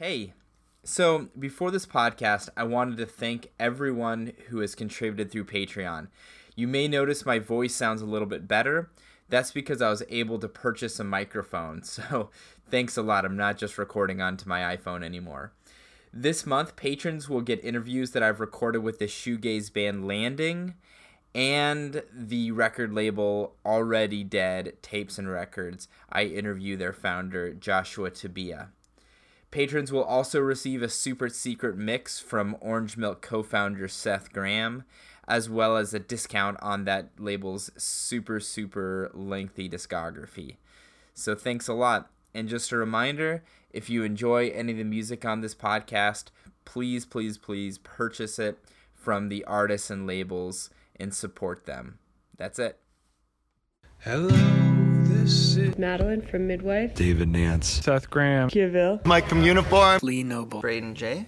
Hey, so before this podcast, I wanted to thank everyone who has contributed through Patreon. You may notice my voice sounds a little bit better. That's because I was able to purchase a microphone. So thanks a lot. I'm not just recording onto my iPhone anymore. This month, patrons will get interviews that I've recorded with the shoegaze band Landing and the record label Already Dead Tapes and Records. I interview their founder, Joshua Tabia. Patrons will also receive a super secret mix from Orange Milk co founder Seth Graham, as well as a discount on that label's super, super lengthy discography. So thanks a lot. And just a reminder if you enjoy any of the music on this podcast, please, please, please purchase it from the artists and labels and support them. That's it. Hello, this Madeline from Midwife. David Nance. Seth Graham. Kiville. Mike from Uniform. Lee Noble. Braden J.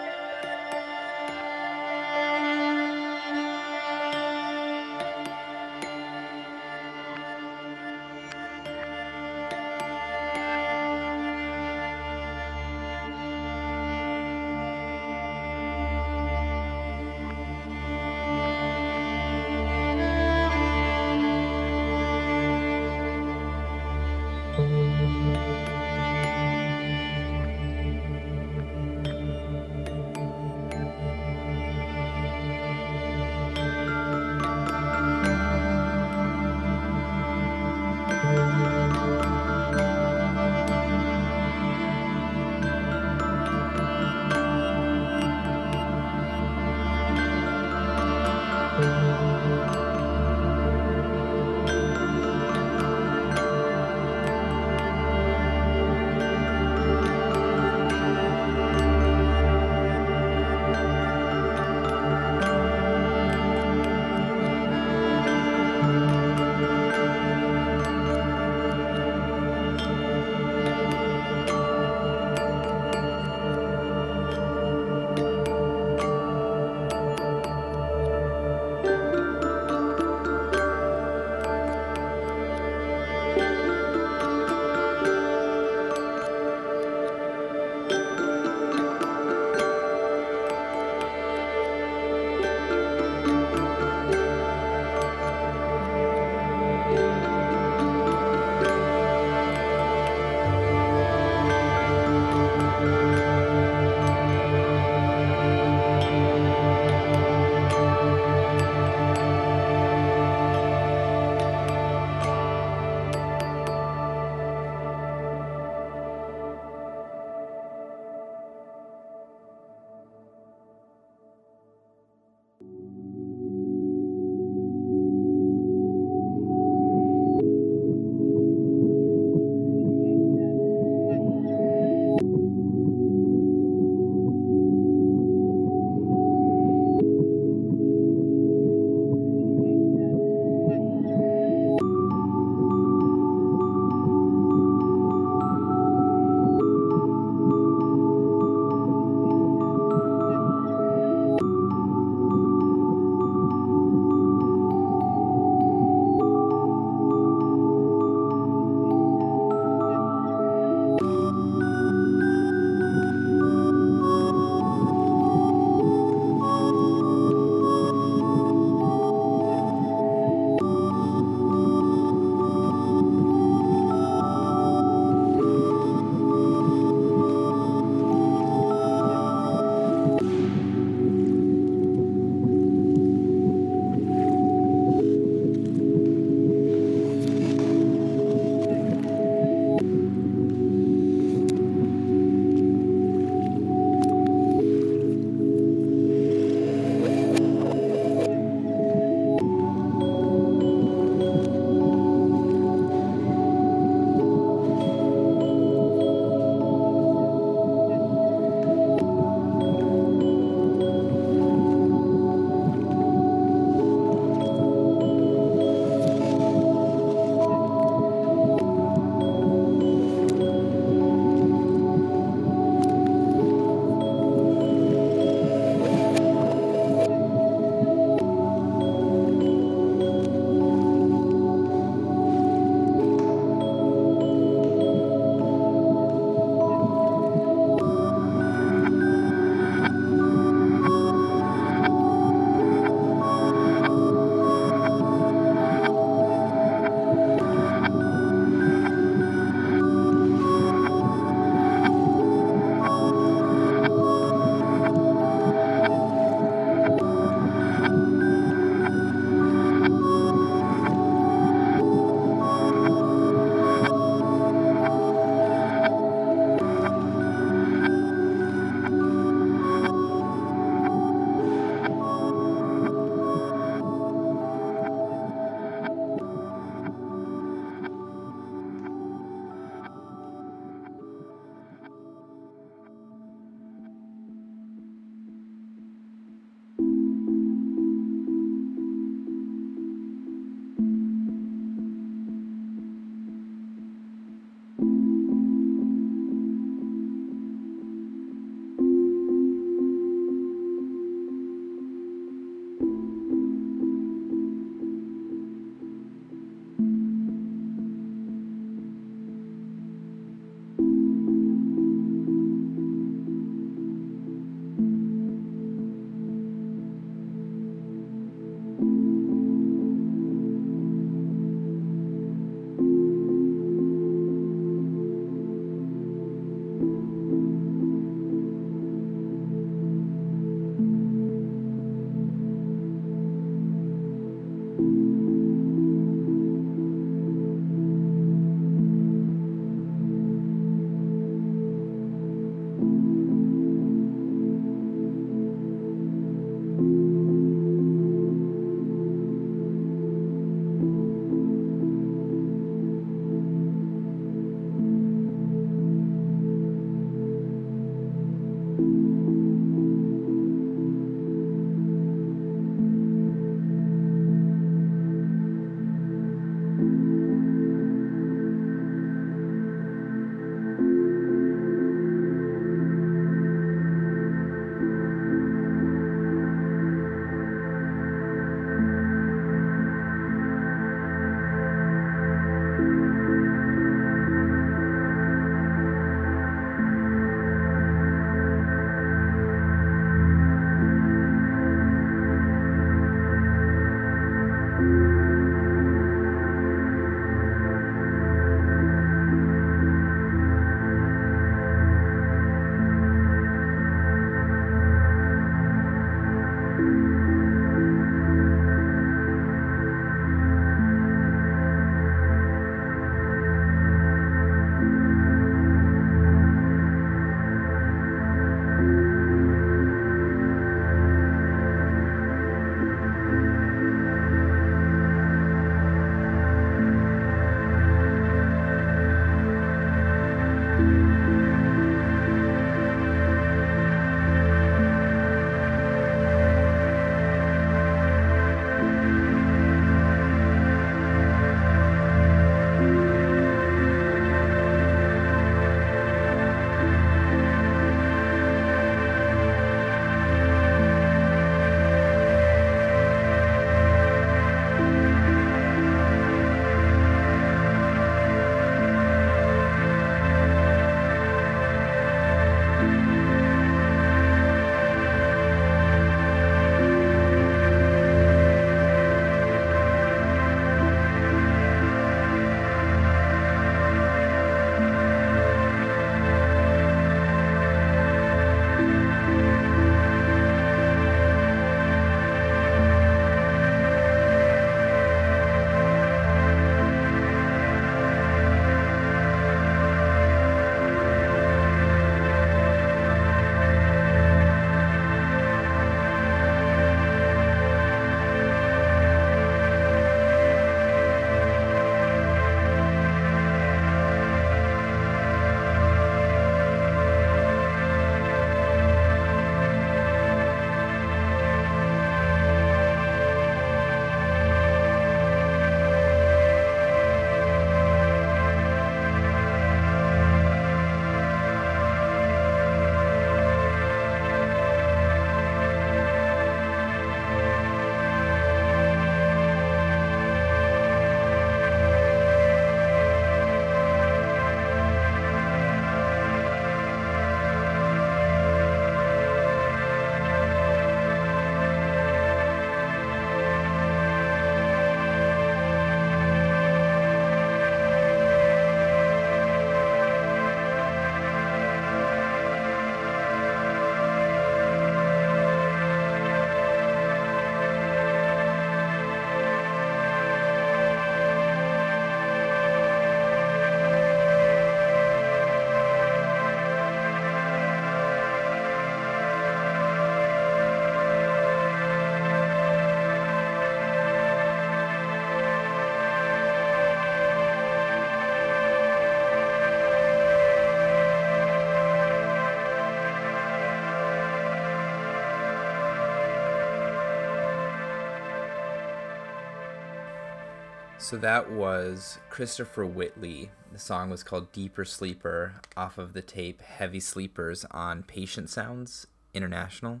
So that was Christopher Whitley. The song was called Deeper Sleeper off of the tape Heavy Sleepers on Patient Sounds International.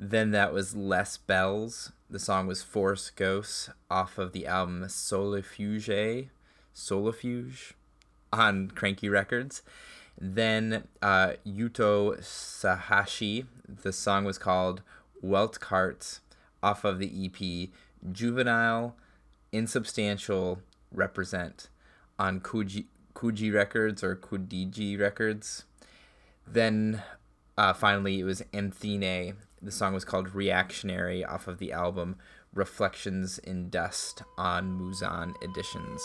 Then that was Less Bells. The song was Force Ghosts off of the album Solifuge, Solifuge on Kranky Records. Then uh, Yuto Ohashi. The song was called Welt Carts off of the EP Juvenile insubstantial represent on Kuji Kuji Records or Kudiji Records. Then uh, finally, it was Anthené. The song was called Reactionary off of the album Reflections in Dust on Muzan Editions.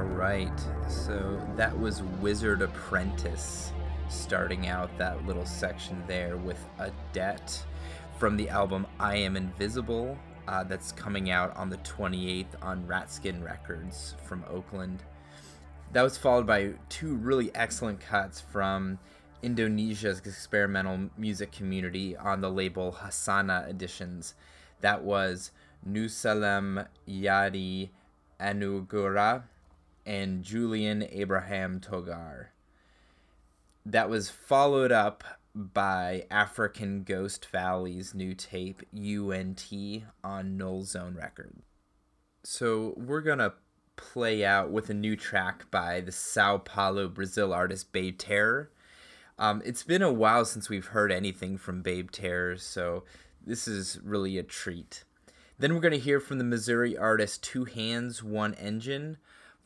All right, so that was Wizard Apprentice starting out that little section there with a debt from the album I Am Invisible uh, that's coming out on the 28th on Ratskin Records from Oakland. That was followed by two really excellent cuts from Indonesia's experimental music community on the label Hasana Editions. That was Nursalim Yadi Anugerah and Julian Abraham Togar. That was followed up by African Ghost Valley's new tape UNT on Null Zone Records. So we're gonna play out with a new track by the Sao Paulo, Brazil artist Babe Terror. Um, it's been a while since we've heard anything from Babe Terror, so this is really a treat. Then we're going to hear from the Missouri artist Two Hands, One Engine,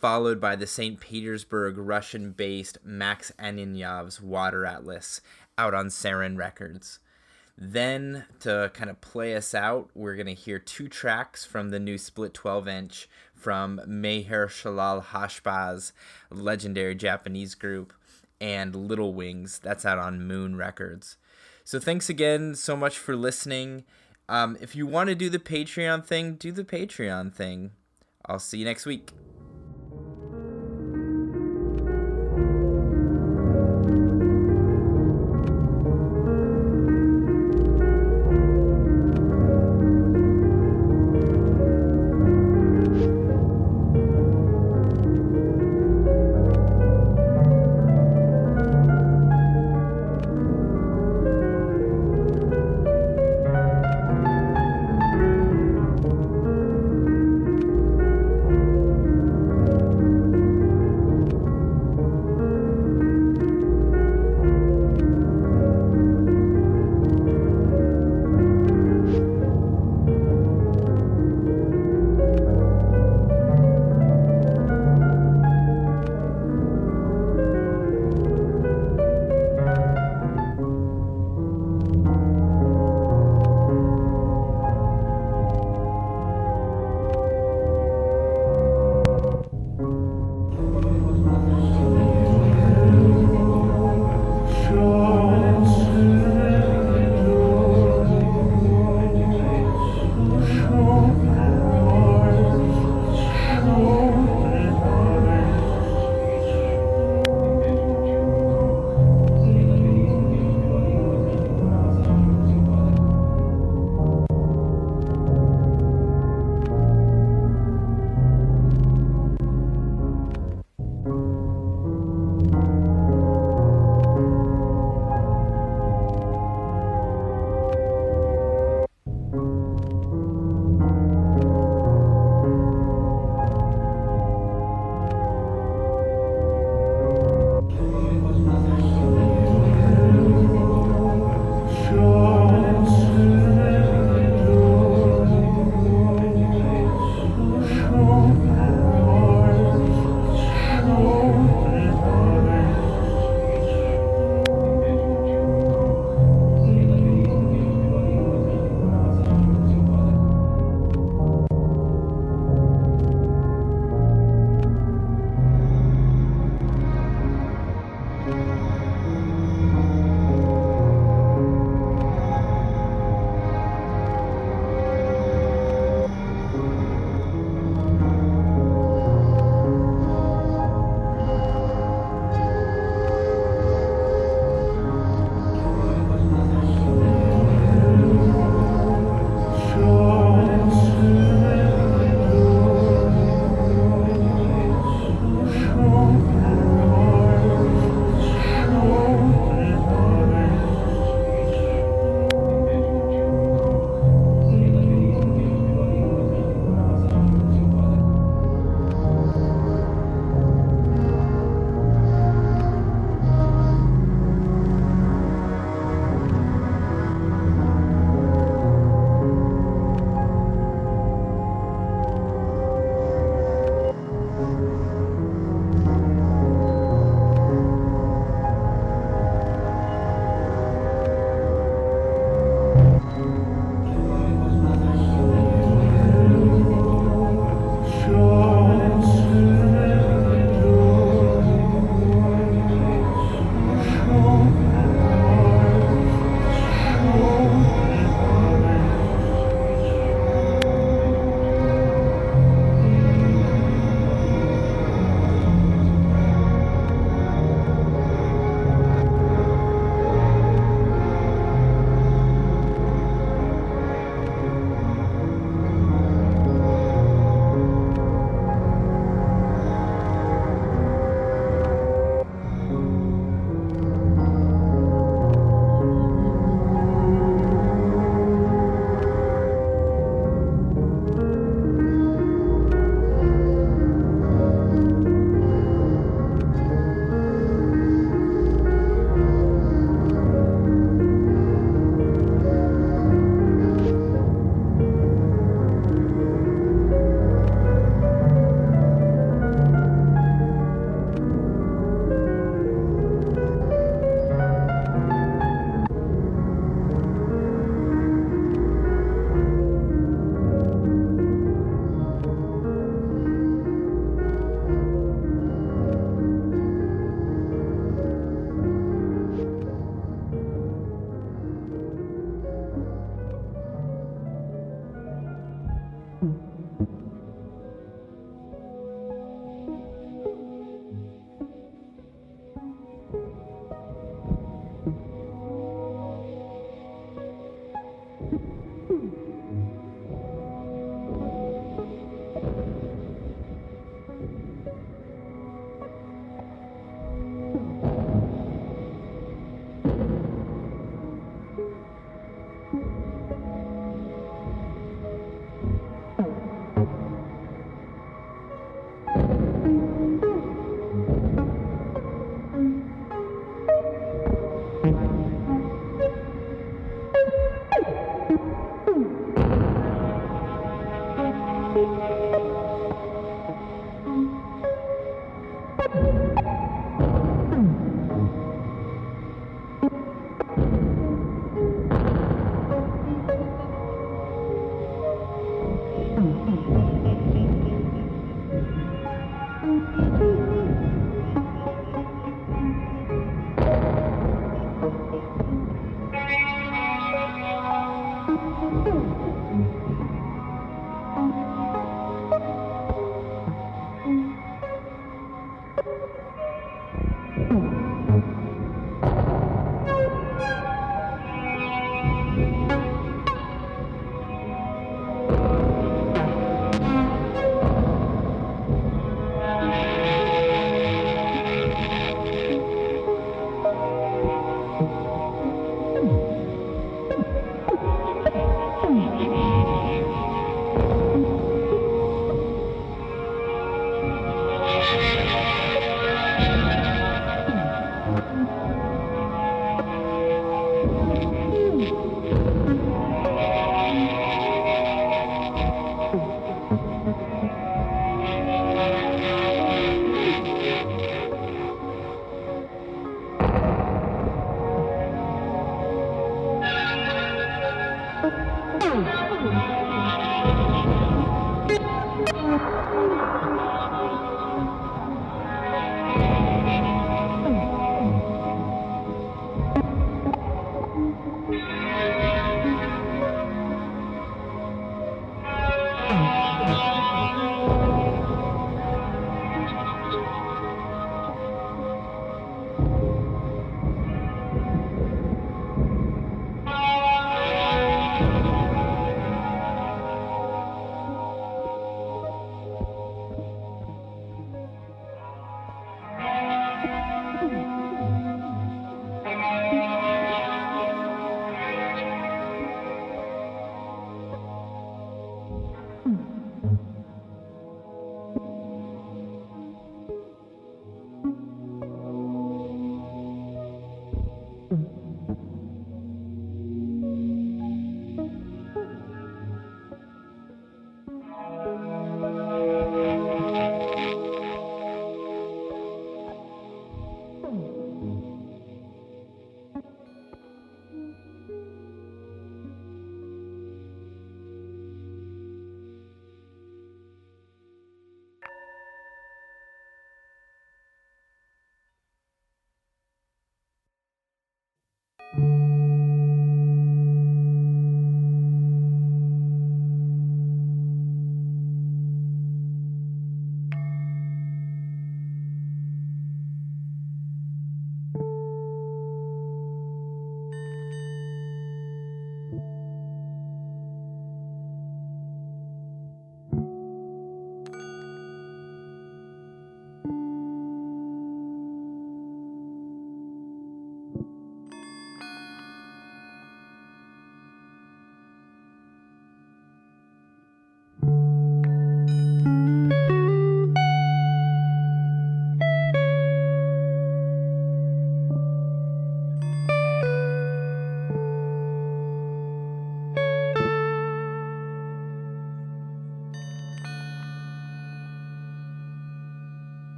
followed by the St. Petersburg Russian based Max Ananyev's Water Atlas out on Sarin Records. Then, to kind of play us out, we're going to hear two tracks from the new split 12 inch from Meher Shalal Hashbaz, legendary Japanese group, and Little Wings. That's out on Moon Records. So, thanks again so much for listening. Um, if you want to do the Patreon thing, do the Patreon thing. I'll see you next week.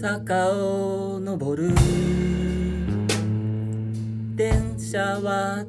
坂を登る。電車は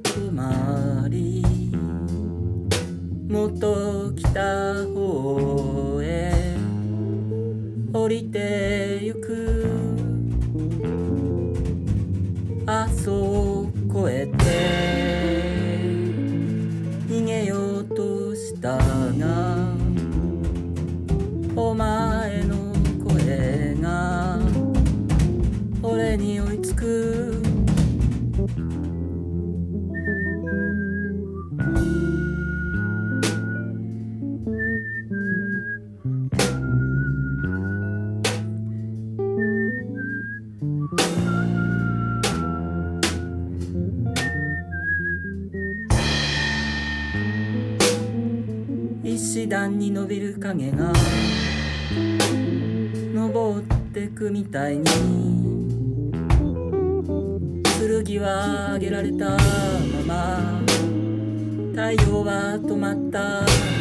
影が登ってくみたいに。剣はあげられたまま。太陽は止まった。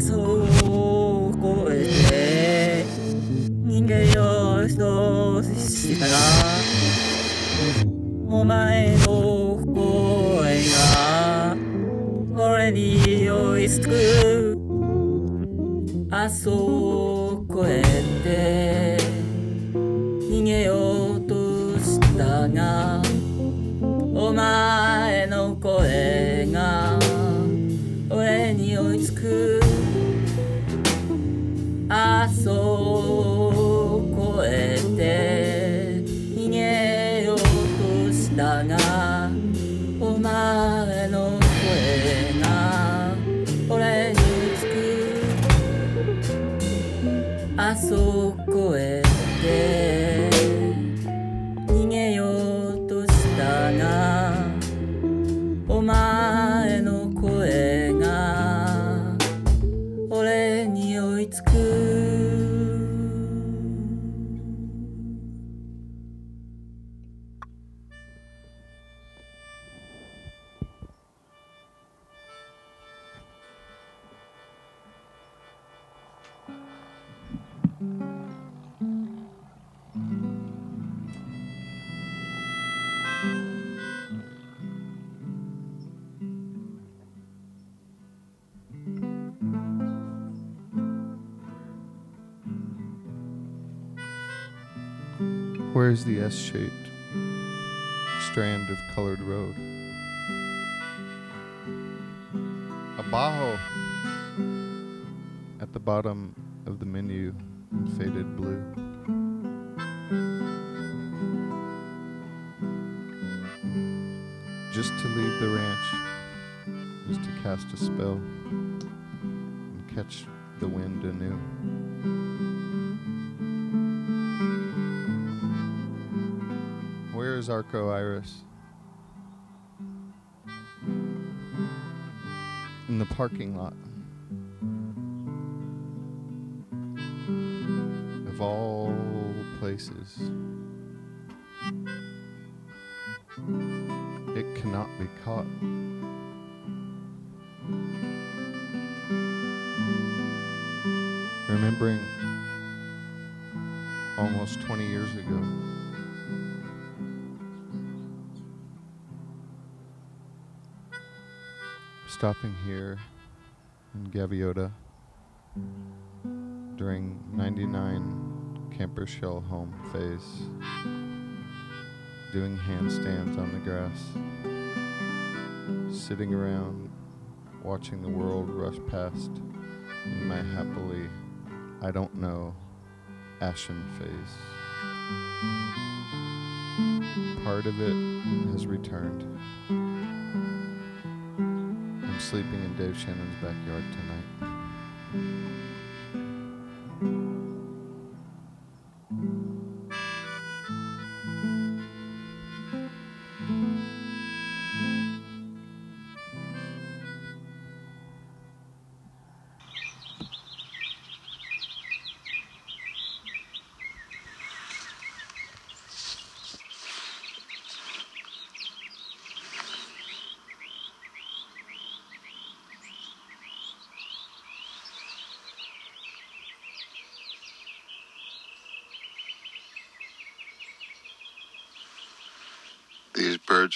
そう超えて人間を一つしたらお前の声が俺に酔いつく。遊お前の声が俺に追いつく。あそこへ bottom of the menu in faded blue. Just to leave the ranch, is to cast a spell and catch the wind anew. Where is Arco Iris? In the parking lot. Of all places. It cannot be caught. Remembering almost 20 years ago. stopping here in Gaviota during 99 camper shell home phase. doing handstands on the grass, sitting around watching the world rush past in my happily, I don't know, ashen phase. Part of it has returned. I'm sleeping in Dave Shannon's backyard tonight.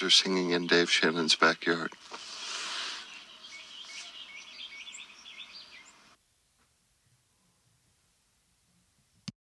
Are singing in Dave Shannon's backyard.